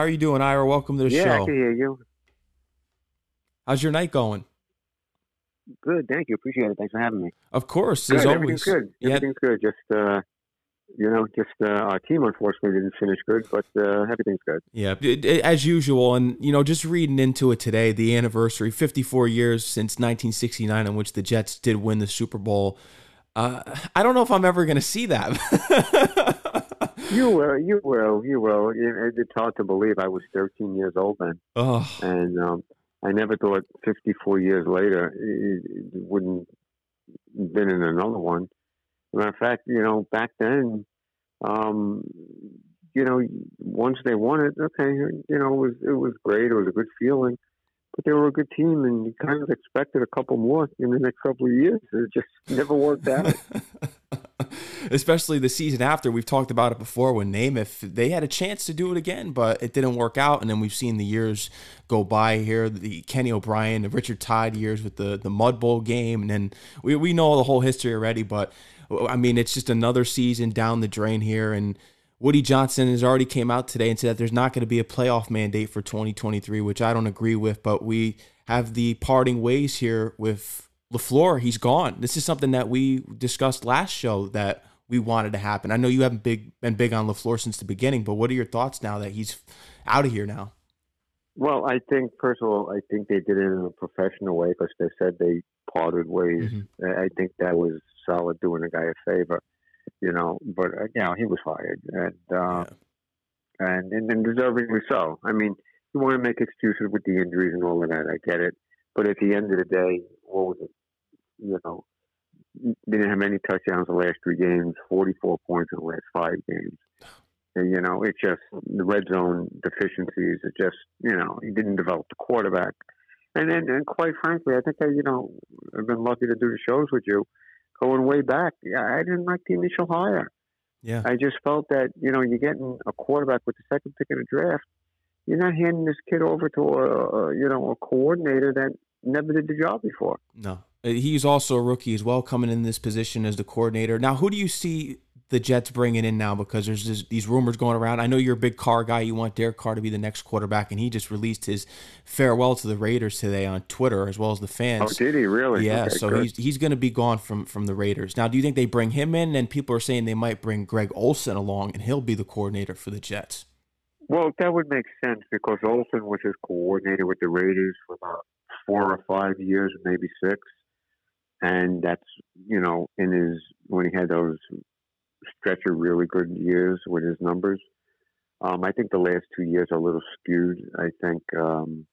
How are you doing, Ira? Welcome to the yeah, show. I can hear you. How's your night going? Good, thank you. Appreciate it. Thanks for having me. Of course, Good, as everything's always. good. Yeah. Everything's good. Just uh, you know, just uh, our team unfortunately didn't finish good, but uh, everything's good. Yeah, as usual, and you know, just reading into it today, the anniversary, 54 years since 1969, in which the Jets did win the Super Bowl. Uh, I don't know if I'm ever going to see that. You will, you will, you will. It, it's hard to believe. I was 13 years old then, oh, and um, I never thought 54 years later it, it wouldn't been in another one. Matter of fact, you know, back then, um, you know, once they won it, okay, you know, it was it was great. It was a good feeling, but they were a good team, and you kind of expected a couple more in the next couple of years. It just never worked out. especially the season after. We've talked about it before when Namath they had a chance to do it again, but it didn't work out. And then we've seen the years go by here, the Kenny O'Brien, the Rich Kotite years with the the Mud Bowl game, and then we we know the whole history already. But I mean, it's just another season down the drain here, and. Woody Johnson has already came out today and said that there's not going to be a playoff mandate for 2023, which I don't agree with. But we have the parting ways here with LaFleur. He's gone. This is something that we discussed last show that we wanted to happen. I know you haven't big been big on LaFleur since the beginning, but what are your thoughts now that he's out of here now? Well, I think first of all, I think they did it in a professional way because they said they parted ways. Mhm. I think that was solid, doing the guy a favor, you know. But uh, you know, he was fired, and uh, and and, and deservingly so. I mean, you want to make excuses with the injuries and all of that. I get it, but at the end of the day, what was it? You know, didn't have any touchdowns the last three games, forty-four points in the last five games. And, you know, it's just the red zone deficiencies. It just, you know, he didn't develop the quarterback. And then, and quite frankly, I think I, you know, I've been lucky to do the shows with you going way back. Yeah, I didn't like the initial hire. Yeah. I just felt that, you know, you're getting a quarterback with the second pick in the draft. You're not handing this kid over to a, a you know, a coordinator that never did the job before. No. Uh, He's also a rookie as well, coming in this position as the coordinator. Now, who do you see the Jets bringing in now? Because there's this, these rumors going around. I know you're a big Carr guy. You want Derek Carr to be the next quarterback, and he just released his farewell to the Raiders today on Twitter as well as the fans. Oh, did he really? Yeah, Okay, so good. he's he's going to be gone from from the Raiders. Now, do you think they bring him in? And people are saying they might bring Greg Olson along, and he'll be the coordinator for the Jets. Well, that would make sense because Olson was his coordinator with the Raiders for about four or five years, maybe six. And that's, you know, in his, when he had those stretch of really good years with his numbers. Um, I think the last two years are a little skewed. I think, um,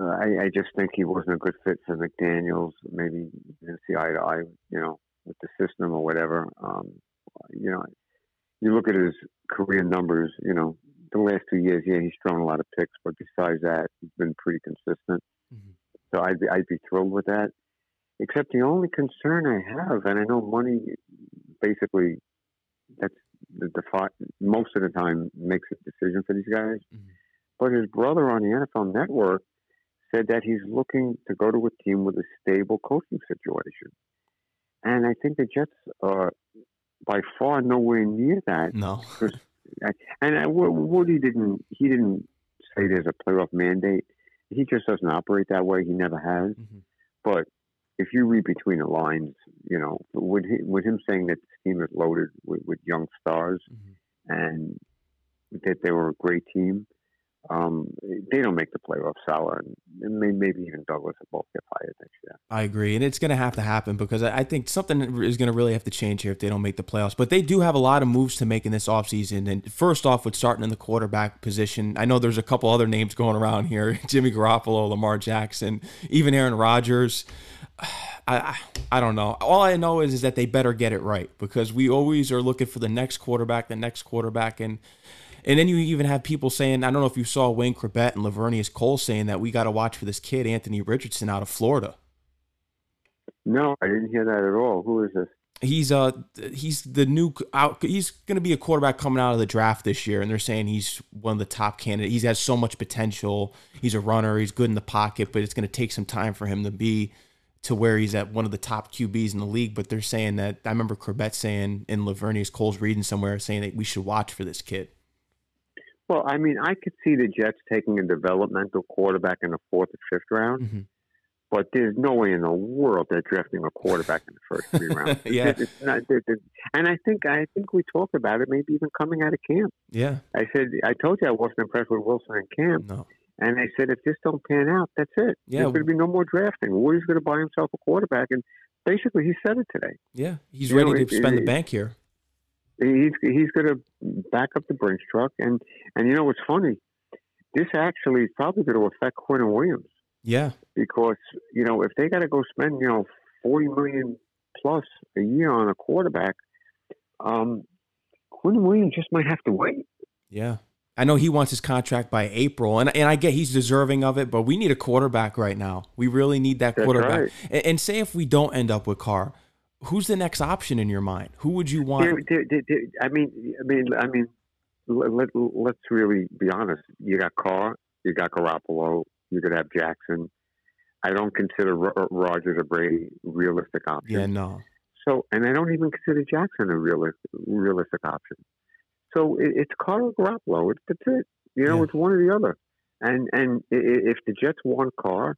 I, I just think he wasn't a good fit for McDaniels. Maybe didn't see eye to eye, you know, with the system or whatever. Um, you know, you look at his career numbers, you know, the last two years, yeah, he's thrown a lot of picks, but besides that, he's been pretty consistent. Mhm. So I'd be, I'd be thrilled with that. Except the only concern I have, and I know money basically that's the defi- most of the time makes a decision for these guys. Mhm. But his brother on the NFL Network said that he's looking to go to a team with a stable coaching situation. And I think the Jets are by far nowhere near that. No. And Woody didn't. He didn't say there's a playoff mandate. He just doesn't operate that way. He never has. Mhm. But if you read between the lines, you know, with him, with him saying that this team is loaded with, with young stars Mhm. and that they were a great team, um, they don't make the playoffs. Saleh and may- maybe even Douglas will both get fired next year. I agree, and it's going to have to happen because I I think something is going to really have to change here if they don't make the playoffs. But they do have a lot of moves to make in this offseason. And first off, with starting in the quarterback position, I know there's a couple other names going around here: Jimmy Garoppolo, Lamar Jackson, even Aaron Rodgers. I, I don't know. All I know is is that they better get it right because we always are looking for the next quarterback, the next quarterback, and and then you even have people saying, I don't know if you saw Wayne Chrebet and Laveranues Cole saying that we got to watch for this kid Anthony Richardson out of Florida. No, I didn't hear that at all. Who is this? He's uh he's the new out. He's going to be a quarterback coming out of the draft this year, and they're saying he's one of the top candidates. He has so much potential. He's a runner. He's good in the pocket, but it's going to take some time for him to be to where he's at one of the top QBs in the league. But they're saying that I remember Chrebet saying in Laveranues Cole's reading somewhere saying that we should watch for this kid. Well, I mean, I could see the Jets taking a developmental quarterback in the fourth or fifth round, Mm-hmm. but there's no way in the world they're drafting a quarterback in the first three rounds. Yeah. Not, they're- they're- and I think I think we talked about it, maybe even coming out of camp. Yeah. I said I told you I wasn't impressed with Wilson in camp, No. And they said if this don't pan out, that's it. Yeah. There's going to be no more drafting. Woody's going to buy himself a quarterback, and basically he said it today. Yeah. He's You ready know, to it- spend the bank here. He's he's going to back up the Brinks truck, and and you know what's funny? This actually is probably going to affect Quinnen Williams Yeah. because you know if they got to go spend you know forty million plus a year on a quarterback, um, Quinnen Williams just might have to wait. Yeah. I know he wants his contract by April, and and I get he's deserving of it, but we need a quarterback right now. We really need that That's quarterback. right. And, and say if we don't end up with Carr, who's the next option in your mind? Who would you want? There- there- there- I mean, I mean, I mean, let, let's really be honest. You got Carr, you got Garoppolo, you could have Jackson. I don't consider Ro- uh, Rodgers or Brady realistic options. yeah, no. So, and I don't even consider Jackson a realistic realistic option. So it, it's Carr or Garoppolo. It's, that's it. You know, Yeah. it's one or the other. And and if the Jets want Carr,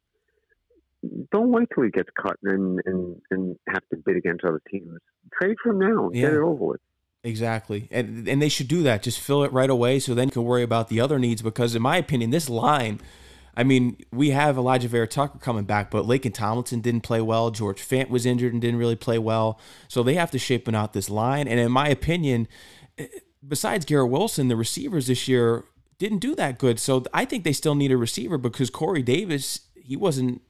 don't wait till he gets cut and and, and have to bid against other teams. Trade for him now and get it over with. Exactly. And and they should do that. Just fill it right away so then you can worry about the other needs because in my opinion, this line I mean, we have Alijah Vera-Tucker coming back, but Laken Tomlinson didn't play well. George Fant was injured and didn't really play well. So they have to shape out this line. And in my opinion, besides Garrett Wilson, the receivers this year didn't do that good. So I think they still need a receiver because Corey Davis, he wasn't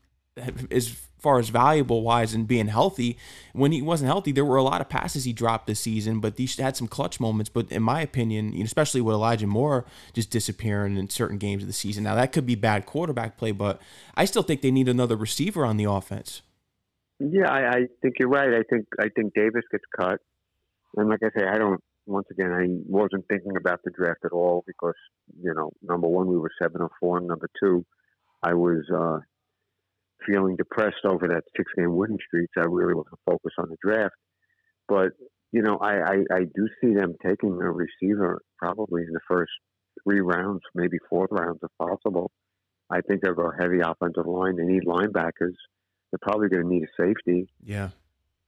as far as valuable wise and being healthy. When he wasn't healthy, there were a lot of passes he dropped this season, but he had some clutch moments. But in my opinion, especially with Elijah Moore just disappearing in certain games of the season. Now that could be bad quarterback play, but I still think they need another receiver on the offense. Yeah, I, I think you're right. I think I think Davis gets cut, and like I say, I don't. Once again, I wasn't thinking about the draft at all because you know, number one, we were seven and four, and number two, I was uh, feeling depressed over that six-game winning streak. So I really wasn't focused on the draft. But you know, I, I I do see them taking a receiver probably in the first three rounds, maybe fourth rounds if possible. I think they'll go heavy offensive line. They need linebackers. They're probably going to need a safety. Yeah.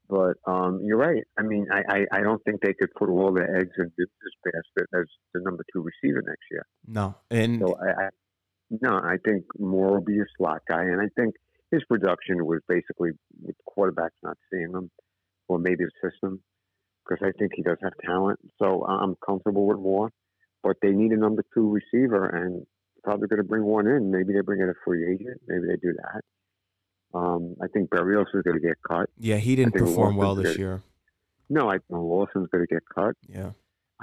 But um, you're right. I mean, I, I, I don't think they could put all their eggs in this basket as the number two receiver next year. No. And So I, I no, I think Moore will be a slot guy, and I think his production was basically with quarterbacks not seeing him, or maybe the system, because I think he does have talent. So I'm comfortable with Moore, but they need a number two receiver, and probably going to bring one in. Maybe they bring in a free agent. Maybe they do that. Um, I think Berrios is going to get cut. yeah, he didn't perform well Lawson's this good. year. No, I think Lawson's going to get cut. Yeah.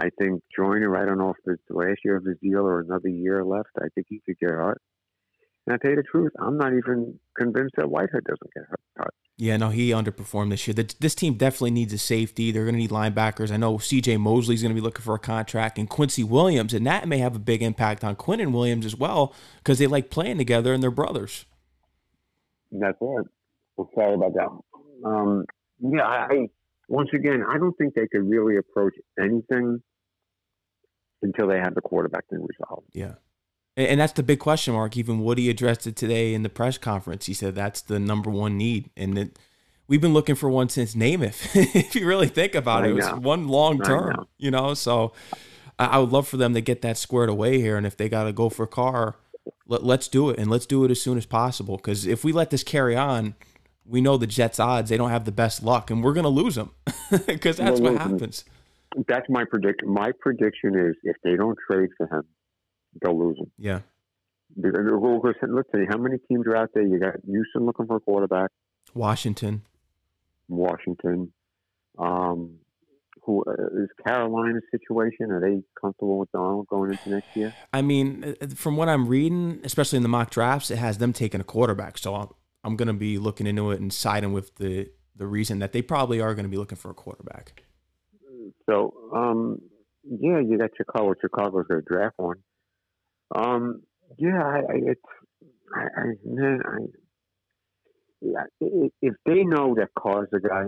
I think Joyner, I don't know if it's the last year of his deal or another year left. I think he could get hurt. And I tell you the truth, I'm not even convinced that Whitehead doesn't get hurt. cut. Yeah, no, he underperformed this year. The- This team definitely needs a safety. They're going to need linebackers. I know C.J. Mosley's going to be looking for a contract, and Quincy Williams, and that may have a big impact on Quinnen Williams as well because they like playing together and they're brothers. That's it. Well, sorry about that. Um, yeah, I, once again, I don't think they could really approach anything until they have the quarterback thing resolved. Yeah. And that's the big question mark. Even Woody addressed it today in the press conference. He said that's the number one need. And that we've been looking for one since Namath. if you really think about I it, it was one long term, know. you know? So I would love for them to get that squared away here. And if they got to go for a Carr, let, let's do it. And let's do it as soon as possible. Because if we let this carry on, we know the Jets' odds, they don't have the best luck. And we're going to lose them because that's Well, what happens. That's my prediction. My prediction is if they don't trade for him, they'll lose him. Yeah. Because Let's see, how many teams are out there? You got Houston looking for a quarterback, Washington. Washington. Um, who uh, is Carolina's situation? Are they comfortable with Darnold going into next year? I mean, uh, from what I'm reading, especially in the mock drafts, it has them taking a quarterback. So I'm, I'm going to be looking into it and siding with the the reason that they probably are going to be looking for a quarterback. So, um, yeah, you got Chicago. Chicago's going to draft one. Um, yeah, I, I it's, I, I, man, I, yeah, if they know that Carr's the guy,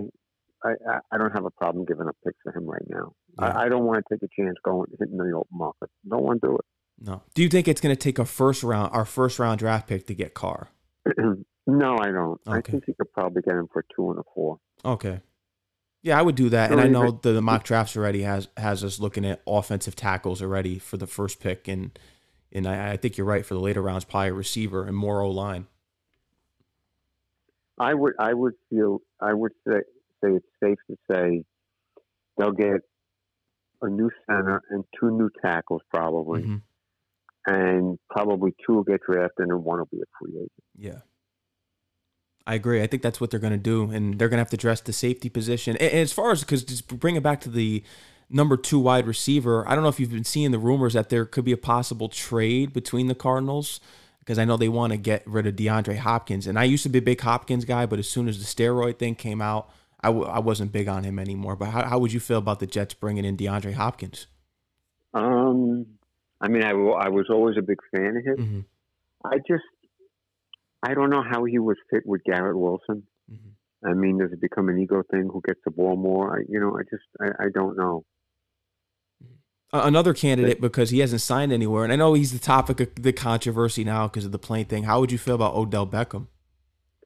I, I, I don't have a problem giving up picks for him right now. Yeah. I, I don't want to take a chance going hitting the open market. Don't want to do it. No. Do you think it's going to take a first round, our first round draft pick to get Carr? no, I don't. Okay. I think you could probably get him for two and a four. Okay. Yeah, I would do that. So and I know the, the mock drafts already has has us looking at offensive tackles already for the first pick, and and I, I think you're right for the later rounds, probably a receiver and more O line. I would I would feel I would say say it's safe to say they'll get a new center and two new tackles probably, Mhm. and probably two will get drafted and one will be a free agent. Yeah. I agree. I think that's what they're going to do, and they're going to have to address the safety position. And as far as because just bring it back to the number two wide receiver, I don't know if you've been seeing the rumors that there could be a possible trade between the Cardinals because I know they want to get rid of DeAndre Hopkins, and I used to be a big Hopkins guy, but as soon as the steroid thing came out, I w- I wasn't big on him anymore. But how, how would you feel about the Jets bringing in DeAndre Hopkins? Um, I mean, I, I was always a big fan of him. Mm-hmm. I just I don't know how he would fit with Garrett Wilson. Mhm. I mean, does it become an ego thing? Who gets the ball more? I, you know, I just I, I don't know. Another candidate because he hasn't signed anywhere, and I know he's the topic of the controversy now because of the plane thing. How would you feel about Odell Beckham?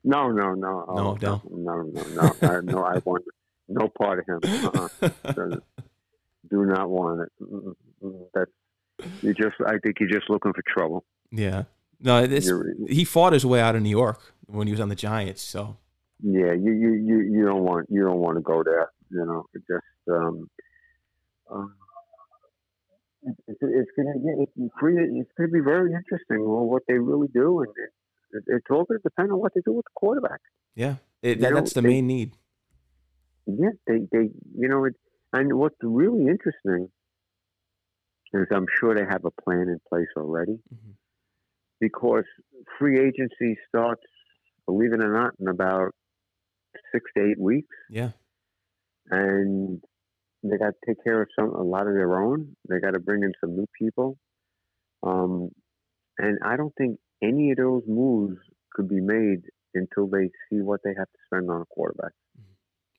No, no, no, oh, No, no, no, no, no. I, no, I want no part of him. Uh-uh. Do not want it. That's you just. I think you're just looking for trouble. yeah, no, this, he fought his way out of New York when he was on the Giants. So yeah, you, you, you, you don't want you don't want to go there. You know, it just um, uh, it's it's gonna yeah, it's, it's gonna be very interesting well, what they really do, and it, it's all gonna depend on what they do with the quarterback. yeah, it, that, know, that's the they- main need. Yeah, they, they, you know, it, and what's really interesting is I'm sure they have a plan in place already Mhm. because free agency starts, believe it or not, in about six to eight weeks, Yeah, and they got to take care of some a lot of their own. They got to bring in some new people, um, and I don't think any of those moves could be made until they see what they have to spend on a quarterback.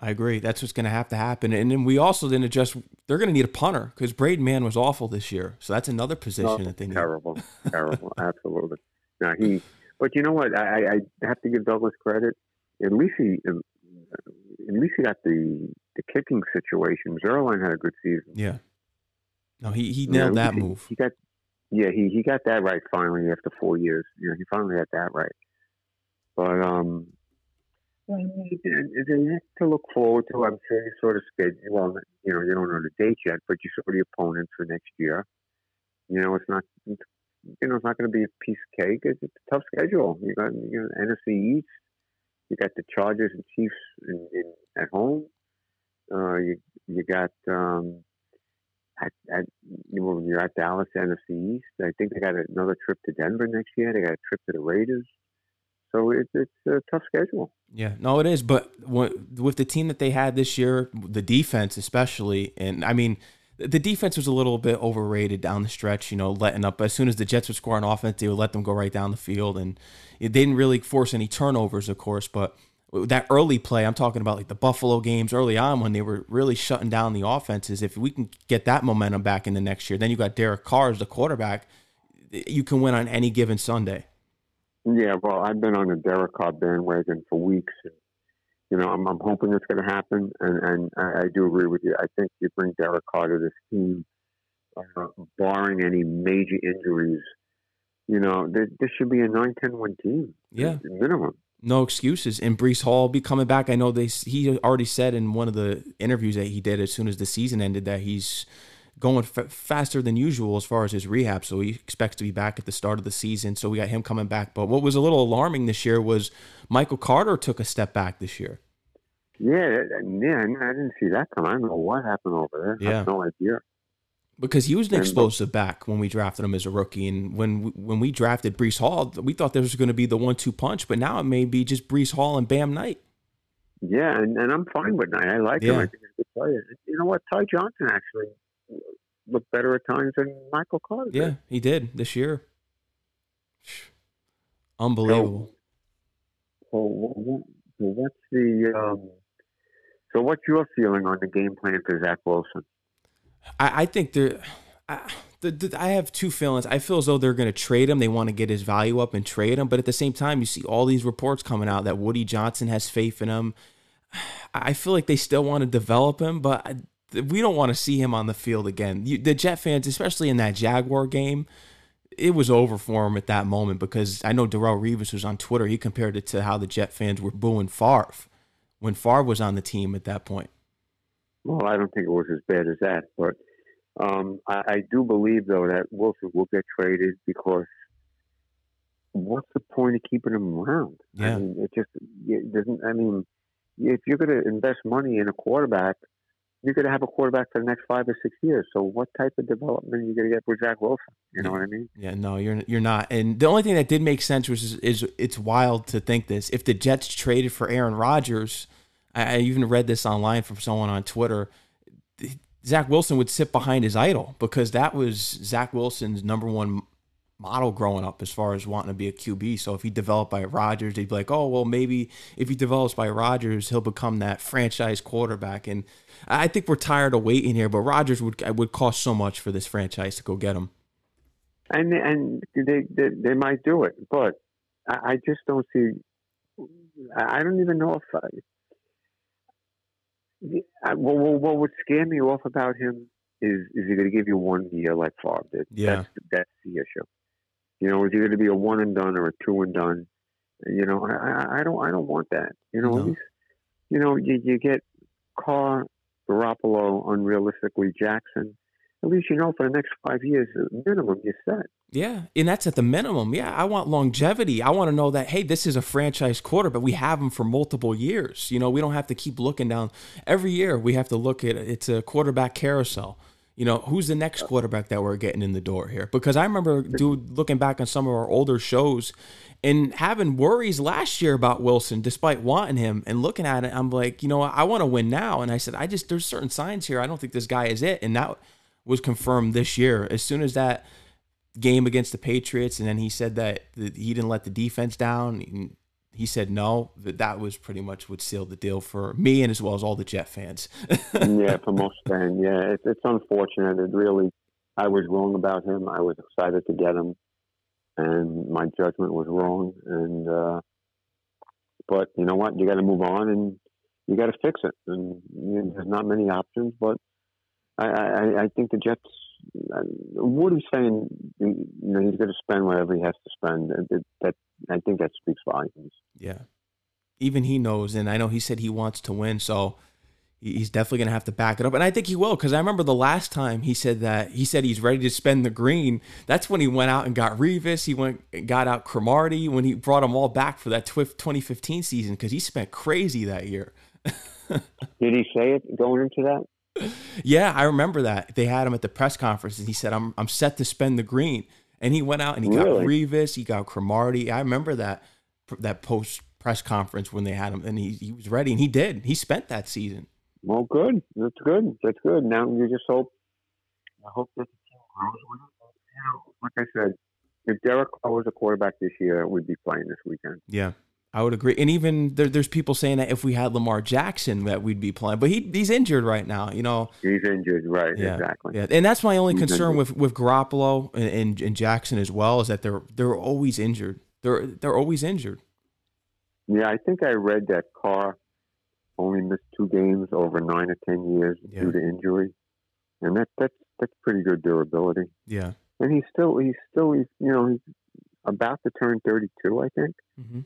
I agree. That's what's going to have to happen. And then we also didn't adjust. They're going to need a punter because Braden Mann was awful this year. So that's another position Oh, that they need. terrible, terrible, absolutely. Now he, but you know what? I, I have to give Douglas credit. At least he, um, at least he got the the kicking situation. Zuerlein had a good season. Yeah. No, he he nailed at that he- move. He got, yeah, he he got that right finally after four years. You know, he finally got that right. But um, have to look forward to. I'm sure you sort of schedule. Well, you know, you don't know the date yet, but you saw the opponents for next year. You know, it's not. You know, it's not going to be a piece of cake. It's, it's a tough schedule. You got you know, NFC East. You got the Chargers and Chiefs in, in, at home. Uh, you you got um, at, at you know, when you're at Dallas, NFC East. I think they got another trip to Denver next year. They got a trip to the Raiders. So it's it's a tough schedule. Yeah, no, it is. But with the team that they had this year, the defense especially, and I mean, the defense was a little bit overrated down the stretch. You know, letting up as soon as the Jets would score on offense, they would let them go right down the field, and they didn't really force any turnovers, of course. But that early play, I'm talking about like the Buffalo games early on when they were really shutting down the offenses. If we can get that momentum back in the next year, then you got Derek Carr as the quarterback. You can win on any given Sunday. Yeah, well, I've been on the Derek Carr bandwagon for weeks. You know, I'm, I'm hoping it's going to happen, and, and I, I do agree with you. I think you bring Derek Carr to this team, uh, barring any major injuries. You know, there, this should be a 9-10 win team. Yeah. minimum. No excuses. And Breece Hall will be coming back. I know they he already said in one of the interviews that he did as soon as the season ended that he's going f- faster than usual as far as his rehab. So he expects to be back at the start of the season. So we got him coming back. But what was a little alarming this year was Michael Carter took a step back this year. Yeah, yeah, I didn't see that come. I don't know what happened over there. I Yeah. have no idea. Because he was an explosive back when we drafted him as a rookie, and when we, when we drafted Breece Hall, we thought there was going to be the one-two punch, but now it may be just Breece Hall and Bam Knight. Yeah, and, and I'm fine with Knight. I like him. I think he's a good player. You know what? Ty Johnson actually looked better at times than Michael Carter. Yeah, he did this year. Unbelievable. So, wh- wh- so what's the um, so what's your feeling on the game plan for Zach Wilson? I, I think there, I, the, the, I have two feelings. I feel as though they're going to trade him. They want to get his value up and trade him. But at the same time, you see all these reports coming out that Woody Johnson has faith in him. I feel like they still want to develop him, but we don't want to see him on the field again. The Jet fans, especially in that Jaguar game, it was over for him at that moment because I know Darrelle Revis was on Twitter. He compared it to how the Jet fans were booing Favre when Favre was on the team at that point. Well, I don't think it was as bad as that, but um, I, I do believe though that Wilson will get traded because what's the point of keeping him around? Yeah. I mean, it just it doesn't. I mean, if you're going to invest money in a quarterback, you're going to have a quarterback for the next five or six years. So what type of development are you going to get with Zach Wilson? You know what I mean? Yeah, no, you're you're not. And the only thing that did make sense was is, is it's wild to think this. If the Jets traded for Aaron Rodgers, I, I even read this online from someone on Twitter. Zach Wilson would sit behind his idol because that was Zach Wilson's number one model growing up as far as wanting to be a QB. So if he developed by Rodgers, they'd be like, oh, well, maybe if he develops by Rodgers, he'll become that franchise quarterback. And I think we're tired of waiting here, but Rodgers would would cost so much for this franchise to go get him. And and they they, they might do it, but I, I just don't see. I don't even know if. I, I, what, what would scare me off about him is is he going to give you one year like Favre did? Yeah, that's, that's the issue. You know, is he going to be a one and done or a two and done? You know, I, I don't I don't want that. You know, No. least you know you, you get Carr, Garoppolo, unrealistically Jackson. At least you know for the next five years minimum you're set. Yeah, and that's at the minimum. Yeah, I want longevity. I want to know that hey, this is a franchise quarter, but we have them for multiple years. You know, we don't have to keep looking down every year. We have to look at it's a quarterback carousel. You know, who's the next quarterback that we're getting in the door here? Because I remember, dude, looking back on some of our older shows and having worries last year about Wilson, despite wanting him and looking at it, I'm like, you know. I want to win now. And I said, I just there's certain signs here. I don't think this guy is it, and that was confirmed this year. As soon as that game against the Patriots, and then he said that he didn't let the defense down. He said no. That that was pretty much what sealed the deal for me and as well as all the Jet fans. yeah, for most fans, yeah, it's it's unfortunate. It really, I was wrong about him. I was excited to get him, and my judgment was wrong. And uh, but you know what? You got to move on, and you got to fix it. And you know, there's not many options, but I I, I think the Jets. uh, Woody's saying you know he's going to spend whatever he has to spend. That, that I think that speaks volumes. yeah, even he knows, and I know he said he wants to win, so he's definitely gonna have to back it up, and I think he will because I remember the last time he said that he said he's ready to spend the green. That's when he went out and got Revis. He went got out Cromartie when he brought them all back for that twi- 2015 season because he spent crazy that year. Did he say it going into that? Yeah, I remember that. They had him at the press conference and he said, I'm I'm set to spend the green. And he went out and he got Really? Revis, he got Cromartie. I remember that that post press conference when they had him and he, he was ready and he did. He spent that season. Well, good. That's good. That's good. Now you just hope. I hope that the team grows with it. You know, like I said, if Derek Carr was a quarterback this year, we'd be playing this weekend. Yeah. I would agree. And even there, there's people saying that if we had Lamar Jackson that we'd be playing. But he he's injured right now, you know. He's injured, right? Yeah, Exactly. Yeah, and that's my only He's concern injured. with with Garoppolo and, and, and Jackson as well is that they're they're always injured. They're they're always injured. Yeah, I think I read that Carr only missed two games over nine or ten years Yeah. due to injury, and that that's that's pretty good durability. Yeah. And he's still he's still he's you know he's about to turn thirty two, I think. hmm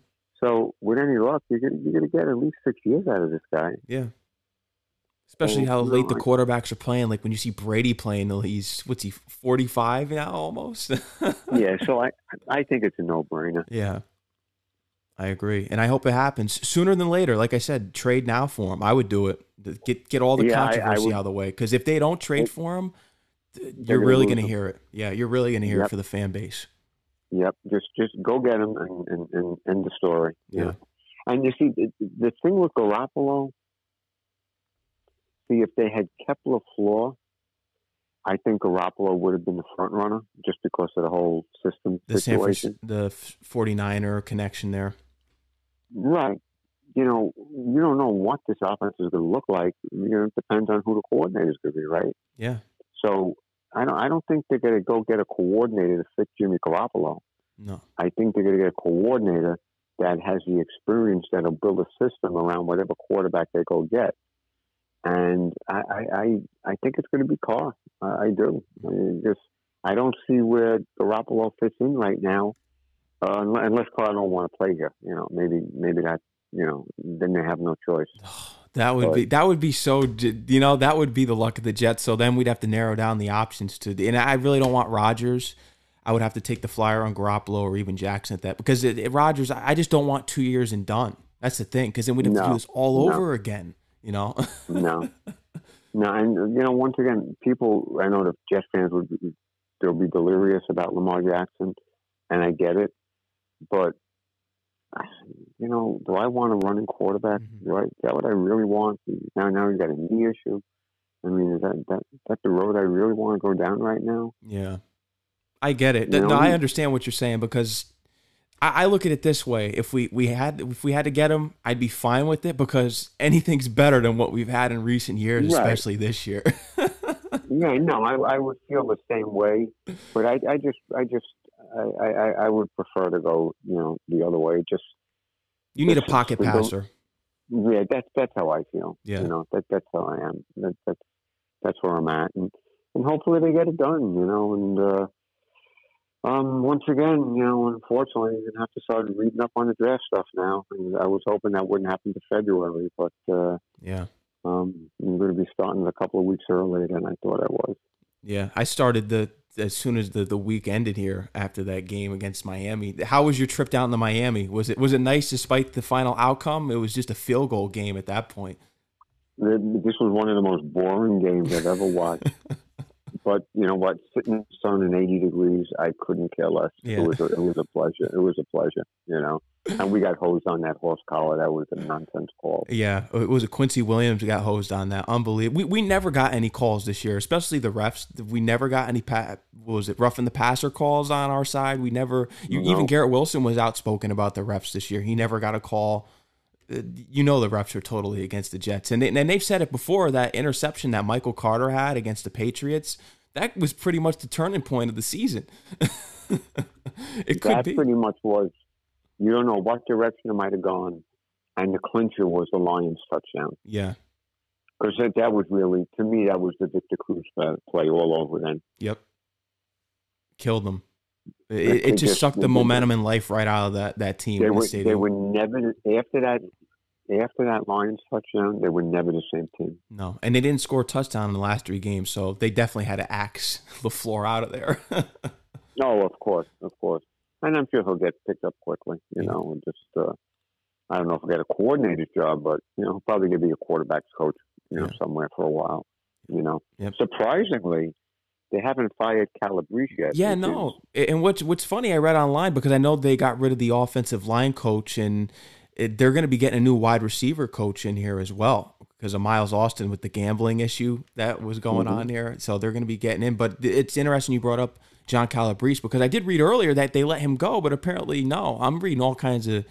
So with any luck, you're gonna you're gonna get at least six years out of this guy. Yeah. Especially Oh, how late the quarterbacks are playing. Like when you see Brady playing, he's what's he forty five now almost. yeah, so I I think it's a no brainer. yeah, I agree, and I hope it happens sooner than later. Like I said, trade now for him. I would do it. Get get all the Yeah, I- I controversy would- out of the way. Because if they don't trade for him, you're really going to hear it. Yeah, you're really going to hear it for the fan base. Yep, just just go get him and and, and end the story. Yeah. know. and you see the, the thing with Garoppolo. See, if they had kept LaFleur, I think Garoppolo would have been the front runner just because of the whole system The San situation. The 49er connection there. Right. You know, you don't know what this offense is going to look like. You know, it depends on who the coordinator is going to be, right? Yeah, So I don't I don't think they're going to go get a coordinator to fit Jimmy Garoppolo. No. I think they're going to get a coordinator that has the experience that'll build a system around whatever quarterback they go get. And I I, I think it's going to be Carr. I, I do. I mean, just I don't see where Garoppolo fits in right now, uh, unless Carr don't want to play here. You know, maybe maybe that you know then they have no choice. That would but, be that would be so you know that would be the luck of the Jets. So then we'd have to narrow down the options to and I really don't want Rodgers. I would have to take the flyer on Garoppolo or even Jackson at that because it, it, Rodgers. I just don't want two years and done. That's the thing because then we'd have no, to do this all no. over again. You know? no, no, and you know once again, people I know the Jets fans would be, they'll be delirious about Lamar Jackson, and I get it, but you know, do I want a running quarterback? Mm-hmm. Do I, is that what I really want? Now, now he's got a knee issue. I mean, is that that that the road I really want to go down right now? Yeah, I get it. no, I understand what you're saying because I, I, look at it this way: if we we had if we had to get him, I'd be fine with it because anything's better than what we've had in recent years, right. especially this year. yeah, no, I, I would feel the same way, but I, I just I just I, I, I would prefer to go, you know, the other way. Just you need a pocket passer. yeah, that's that's how I feel. Yeah, you know, that that's how I am. That, that's that's where I'm at, and and hopefully they get it done. You know, and uh, um, once again, you know, unfortunately, you're gonna have to start reading up on the draft stuff now. And I was hoping that wouldn't happen to February, but uh, yeah, um, I'm going to be starting a couple of weeks earlier than I thought I was. Yeah, I started the as soon as the, the week ended here after that game against Miami. How was your trip down to Miami? Was it was it nice despite the final outcome? It was just a field goal game at that point. This was one of the most boring games I've ever watched. but you know what? Sitting in the sun in 80 degrees, I couldn't care less. Yeah. It was a, it was a pleasure. It was a pleasure. You know, and we got hosed on that horse collar. That was a nonsense call. Yeah, it was a Quincy Williams got hosed on that. Unbelievable. We we never got any calls this year, especially the refs. We never got any pa- was it roughing the passer calls on our side. We never. You, no. Even Garrett Wilson was outspoken about the refs this year. He never got a call you know the refs are totally against the Jets, and they, and they've said it before. That interception that Michael Carter had against the Patriots, that was pretty much the turning point of the season. it could that be. pretty much was. You don't know what direction it might have gone, and the clincher was the Lions' touchdown. Yeah, because that, that was really to me that was the Victor Cruz play all over. Then. Yep. Killed them. It, it just, sucked the momentum and life right out of that that team. They were, the they were never after that after that Lions touchdown, they were never the same team. No, and they didn't score a touchdown in the last three games, so they definitely had to axe the floor out of there. no, of course, of course, and I'm sure he'll get picked up quickly. You yeah. know, and just uh, I don't know if he'll get a coordinator's job, but you know, he'll probably be a quarterback's coach. You know, yeah. somewhere for a while. You know, yep. surprisingly, they haven't fired Calabrese yet. Yeah, no. Is... And what's what's funny, I read online because I know they got rid of the offensive line coach and it, they're going to be getting a new wide receiver coach in here as well because of Miles Austin with the gambling issue that was going mm-hmm. on here. So they're going to be getting in. But it's interesting you brought up John Calabrese because I did read earlier that they let him go, but apparently no. I'm reading all kinds of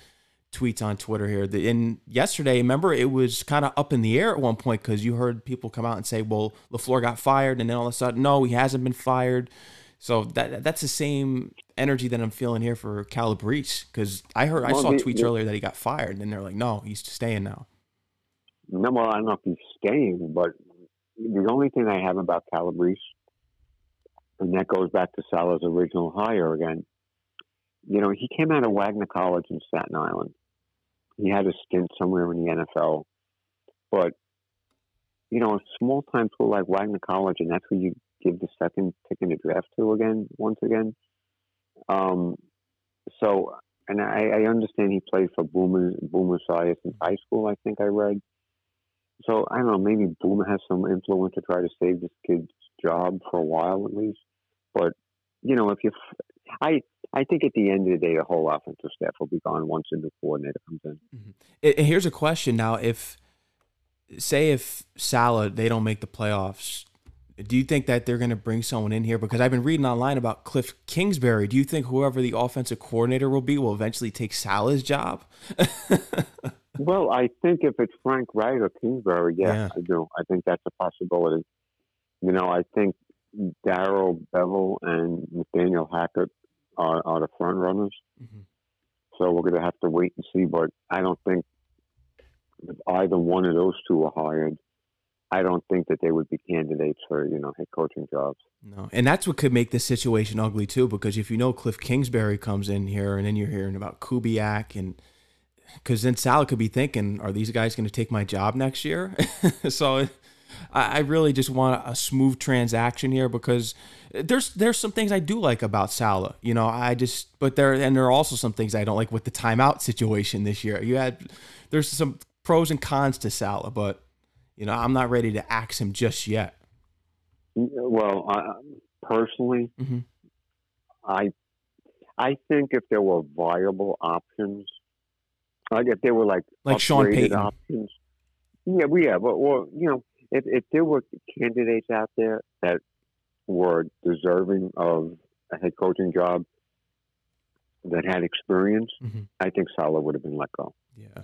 tweets on Twitter here. And yesterday, remember, it was kind of up in the air at one point because you heard people come out and say, well, LaFleur got fired. And then all of a sudden, no, he hasn't been fired. So that that's the same energy that I'm feeling here for Calabrese because I heard I saw tweets earlier that he got fired, and they're like, no, he's staying now. No, well, I don't know if he's staying, but the only thing I have about Calabrese, and that goes back to Saleh's original hire again. You know, he came out of Wagner College in Staten Island. He had a stint somewhere in the NFL, but you know, a small time school like Wagner College, and that's where you give the second pick in the draft to again, once again. Um, so, and I, I understand he played for Boomer, Boomer Esiason in high school, I think I read. So, I don't know, maybe Boomer has some influence to try to save this kid's job for a while at least. But, you know, if you, I, I think at the end of the day, the whole offensive staff will be gone once a new coordinator comes in. Mm-hmm. And here's a question now: If, say, if Saleh they don't make the playoffs, do you think that they're going to bring someone in here? Because I've been reading online about Kliff Kingsbury. Do you think whoever the offensive coordinator will be will eventually take Saleh's job? well, I think if it's Frank Wright or Kingsbury, yeah, yeah, I do. I think that's a possibility. You know, I think Darrell Bevell and Nathaniel Hackett are, are the front runners. Mm-hmm. So we're going to have to wait and see. But I don't think if either one of those two are hired, I don't think that they would be candidates for you know head coaching jobs. No, and that's what could make this situation ugly too. Because if you know Kliff Kingsbury comes in here, and then you're hearing about Kubiak, and because then Saleh could be thinking, are these guys going to take my job next year? so I, really just want a smooth transaction here because there's there's some things I do like about Saleh. You know, I just but there and there are also some things I don't like with the timeout situation this year. You had there's some pros and cons to Saleh, but you know I'm not ready to axe him just yet. Well, uh, personally, mm-hmm. I I think if there were viable options, like if there were like like Sean Payton options, yeah, we yeah, but well, you know, if if there were candidates out there that were deserving of a head coaching job that had experience, mm-hmm. I think Saleh would have been let go. Yeah.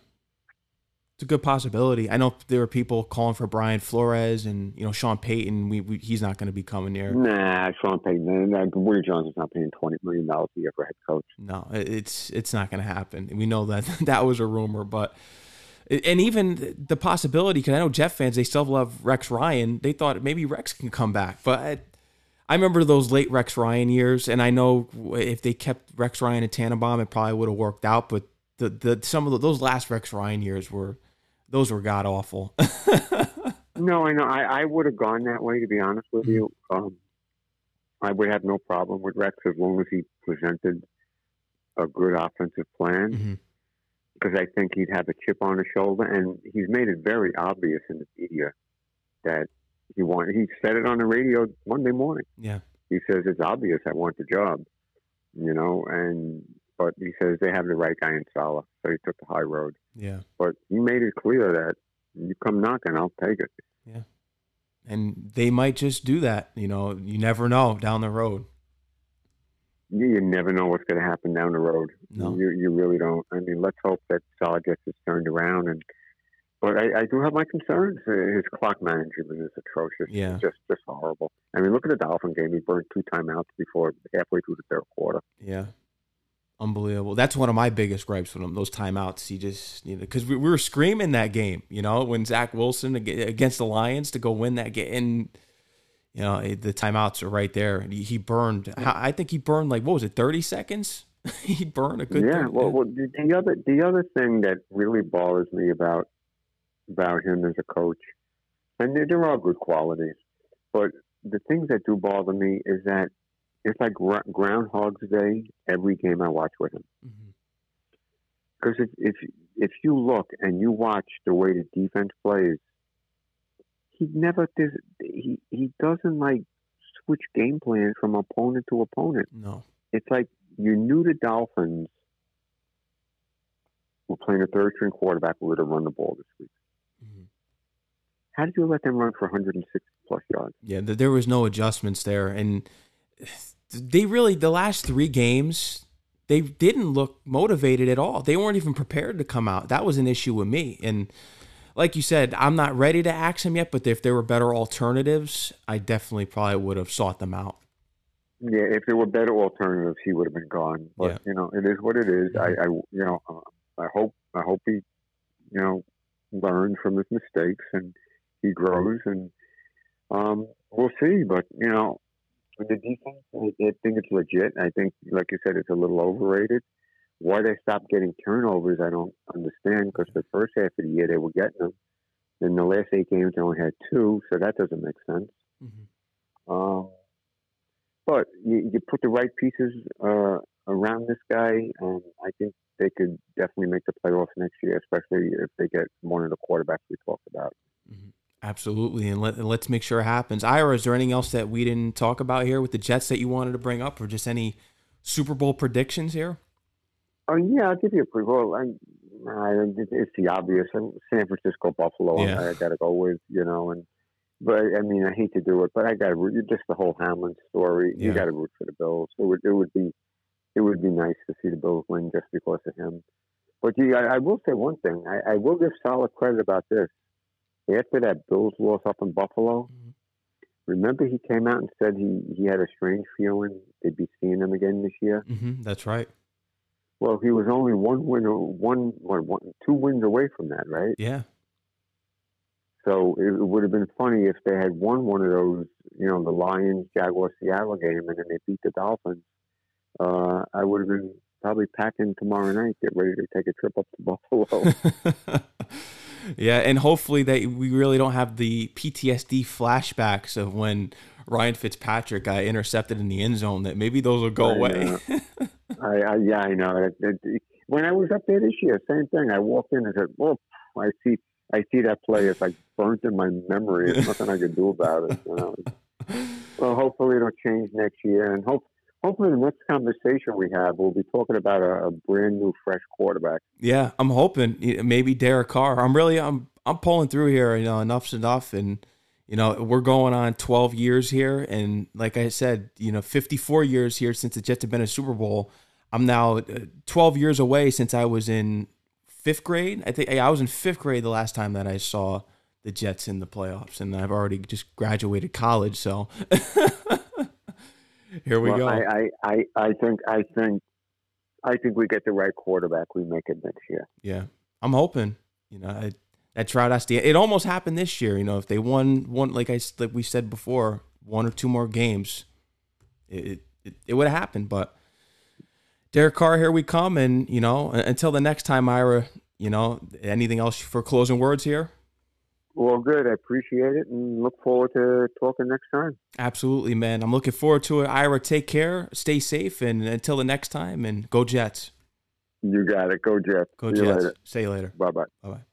It's a good possibility. I know there are people calling for Brian Flores and you know Sean Payton. We, we he's not going to be coming here. Nah, Sean Payton. Nah, Woody Johnson's not paying twenty million dollars a year for head coach. No, it's it's not going to happen. We know that that was a rumor, but and even the possibility because I know Jeff fans they still love Rex Ryan. They thought maybe Rex can come back, but I, I remember those late Rex Ryan years, and I know if they kept Rex Ryan and Tannenbaum, it probably would have worked out. But the the some of the, those last Rex Ryan years were those were god awful. no, I know. I, I would have gone that way to be honest with mm-hmm. you. Um, I would have no problem with Rex as long as he presented a good offensive plan. Mm-hmm because I think he'd have a chip on his shoulder, and he's made it very obvious in the media that he wanted. He said it on the radio Monday morning. Yeah, he says it's obvious I want the job, you know, and but he says they have the right guy in Saleh, so he took the high road. Yeah, but he made it clear that you come knocking, I'll take it. Yeah, and they might just do that. You know, you never know down the road you never know what's going to happen down the road. No. You you really don't. I mean, let's hope that Saleh gets this turned around. And but I, I do have my concerns. Uh, his clock management is atrocious. Yeah, it's just just horrible. I mean, look at the Dolphin game. He burned two timeouts before halfway through the third quarter. Yeah. Unbelievable. That's one of my biggest gripes with him. Those timeouts. He just, you know, because we, we were screaming that game, you know, when Zach Wilson against the Lions to go win that game, and you know, the timeouts are right there. He burned. I think he burned like what was it, thirty seconds? he burned a good. Yeah. 30, well, well, the other the other thing that really bothers me about about him as a coach, and there, there are good qualities, but the things that do bother me is that it's like Groundhog's Day every game I watch with him. Because mm-hmm. if, if if you look and you watch the way the defense plays, he never does. He he doesn't like switch game plans from opponent to opponent. No, it's like you're new to Dolphins We're playing a third string quarterback We're going to run the ball this week. Mm-hmm. How did you let them run for 160 plus yards? Yeah, there was no adjustments there, and they really the last three games they didn't look motivated at all. They weren't even prepared to come out. That was an issue with me, and like you said, I'm not ready to axe him yet, but if there were better alternatives, I definitely probably would have sought them out. Yeah, if there were better alternatives, he would have been gone. But yeah. you know, it is what it is. I, I you know, uh, I hope, I hope he, you know, learns from his mistakes and he grows, and um, we'll see. But you know, the defense, I, I think it's legit. I think, like you said, it's a little overrated. Why they stopped getting turnovers, I don't understand. Because the first half of the year they were getting them. In the last eight games, they only had two, so that doesn't make sense. Mm-hmm. Um, but you, you, put the right pieces uh, around this guy, and I think they could definitely make the playoffs next year, especially if they get one of the quarterbacks we talked about. Mm-hmm. Absolutely, and let, let's make sure it happens. Ira, is there anything else that we didn't talk about here with the Jets that you wanted to bring up, or just any Super Bowl predictions here? Oh yeah, I'll give you a pretty well. It's the obvious. San Francisco, Buffalo. Yeah. I, I got to go with you know, and but I mean, I hate to do it, but I got to just the whole Hamlin story. Yeah. You got to root for the Bills. It would it would be it would be nice to see the Bills win just because of him. But you, I, I will say one thing. I, I will give Saleh credit about this. After that Bills loss up in Buffalo, mm-hmm. remember he came out and said he he had a strange feeling they'd be seeing him again this year. hmm that's right. Well, he was only one win, one, what, two wins away from that, right? Yeah. So it, it would have been funny if they had won one of those, you know, the Lions, Jaguars, Seattle game, and then they beat the Dolphins. Uh, I would have been probably packing tomorrow night, get ready to take a trip up to Buffalo. yeah, and hopefully that we really don't have the PTSD flashbacks of when Ryan Fitzpatrick got intercepted in the end zone. That maybe those will go I away. I, I, yeah, I know. When I was up there this year, same thing. I walked in and said, "Well, I see, I see that play. It's like burnt in my memory. There's nothing I can do about it." You know? Well, hopefully it'll change next year, and hope hopefully the next conversation we have, we'll be talking about a, a brand new, fresh quarterback. Yeah, I'm hoping maybe Derek Carr. I'm really I'm I'm pulling through here. You know, enough's enough, and you know we're going on 12 years here, and like I said, you know, 54 years here since the Jets have been a Super Bowl. I'm now uh, 12 years away since I was in fifth grade. I think I was in fifth grade the last time that I saw the Jets in the playoffs, and I've already just graduated college, so here we well, go. I, I, I, I think, I think, I think we get the right quarterback. We make it next year. Yeah, I'm hoping. You know, I, that Trout has to. It almost happened this year. You know, if they won one, like I like we said before, one or two more games, it it, it would have happened. But Derek Carr, here we come, and you know, until the next time, Ira. You know, anything else for closing words here? Well, good. I appreciate it, and look forward to talking next time. Absolutely, man. I'm looking forward to it. Ira, take care, stay safe, and until the next time, and go Jets. You got it. Go Jets. Go See you Jets. later. See you later. Bye bye. Bye bye.